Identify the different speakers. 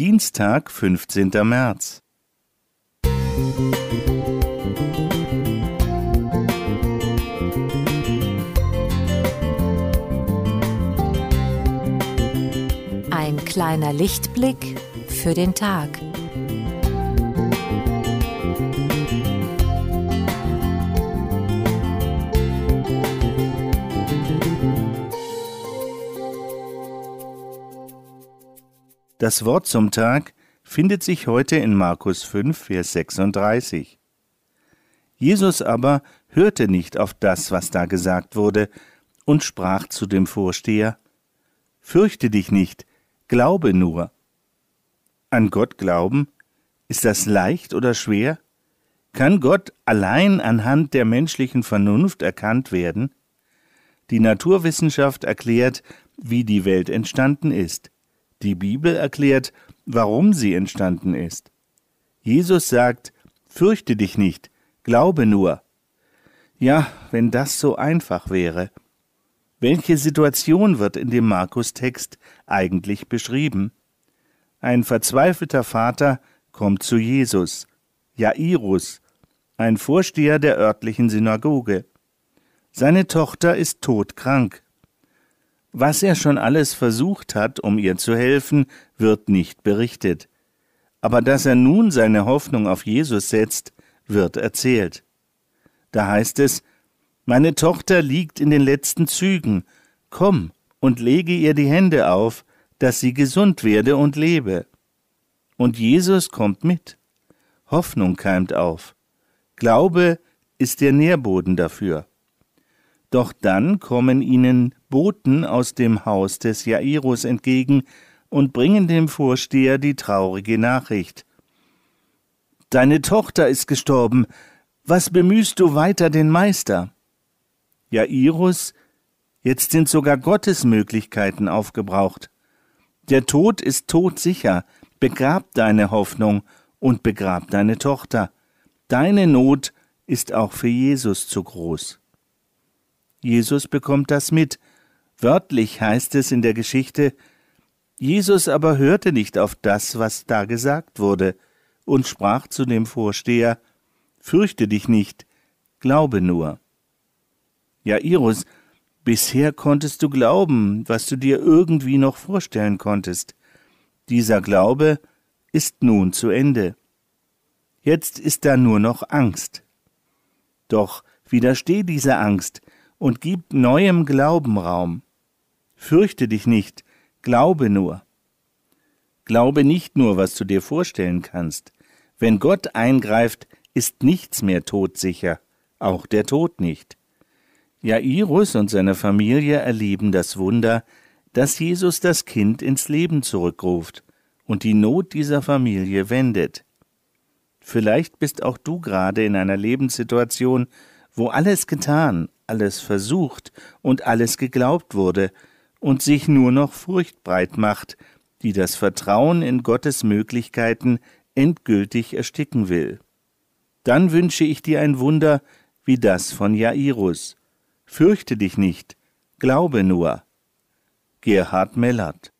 Speaker 1: Dienstag, 15. März.
Speaker 2: Ein kleiner Lichtblick für den Tag.
Speaker 1: Das Wort zum Tag findet sich heute in Markus 5, Vers 36. Jesus aber hörte nicht auf das, was da gesagt wurde, und sprach zu dem Vorsteher, Fürchte dich nicht, glaube nur. An Gott glauben, ist das leicht oder schwer? Kann Gott allein anhand der menschlichen Vernunft erkannt werden? Die Naturwissenschaft erklärt, wie die Welt entstanden ist. Die Bibel erklärt, warum sie entstanden ist. Jesus sagt, fürchte dich nicht, glaube nur. Ja, wenn das so einfach wäre. Welche Situation wird in dem Markus-Text eigentlich beschrieben? Ein verzweifelter Vater kommt zu Jesus, Jairus, ein Vorsteher der örtlichen Synagoge. Seine Tochter ist todkrank. Was er schon alles versucht hat, um ihr zu helfen, wird nicht berichtet. Aber dass er nun seine Hoffnung auf Jesus setzt, wird erzählt. Da heißt es, Meine Tochter liegt in den letzten Zügen, komm und lege ihr die Hände auf, dass sie gesund werde und lebe. Und Jesus kommt mit. Hoffnung keimt auf. Glaube ist der Nährboden dafür. Doch dann kommen ihnen Boten aus dem Haus des Jairus entgegen und bringen dem Vorsteher die traurige Nachricht. Deine Tochter ist gestorben, was bemühst du weiter den Meister? Jairus, jetzt sind sogar Gottes Möglichkeiten aufgebraucht. Der Tod ist todsicher, begrab deine Hoffnung und begrab deine Tochter. Deine Not ist auch für Jesus zu groß. Jesus bekommt das mit. Wörtlich heißt es in der Geschichte, Jesus aber hörte nicht auf das, was da gesagt wurde, und sprach zu dem Vorsteher, Fürchte dich nicht, glaube nur. Jairus, bisher konntest du glauben, was du dir irgendwie noch vorstellen konntest. Dieser Glaube ist nun zu Ende. Jetzt ist da nur noch Angst. Doch widersteh dieser Angst, und gib neuem Glauben Raum. Fürchte dich nicht, glaube nur. Glaube nicht nur, was du dir vorstellen kannst. Wenn Gott eingreift, ist nichts mehr todsicher, auch der Tod nicht. Jairus und seine Familie erleben das Wunder, dass Jesus das Kind ins Leben zurückruft und die Not dieser Familie wendet. Vielleicht bist auch du gerade in einer Lebenssituation, wo alles getan, alles versucht und alles geglaubt wurde und sich nur noch Furcht breit macht, die das Vertrauen in Gottes Möglichkeiten endgültig ersticken will. Dann wünsche ich dir ein Wunder wie das von Jairus. Fürchte dich nicht, glaube nur. Gerhard Mellert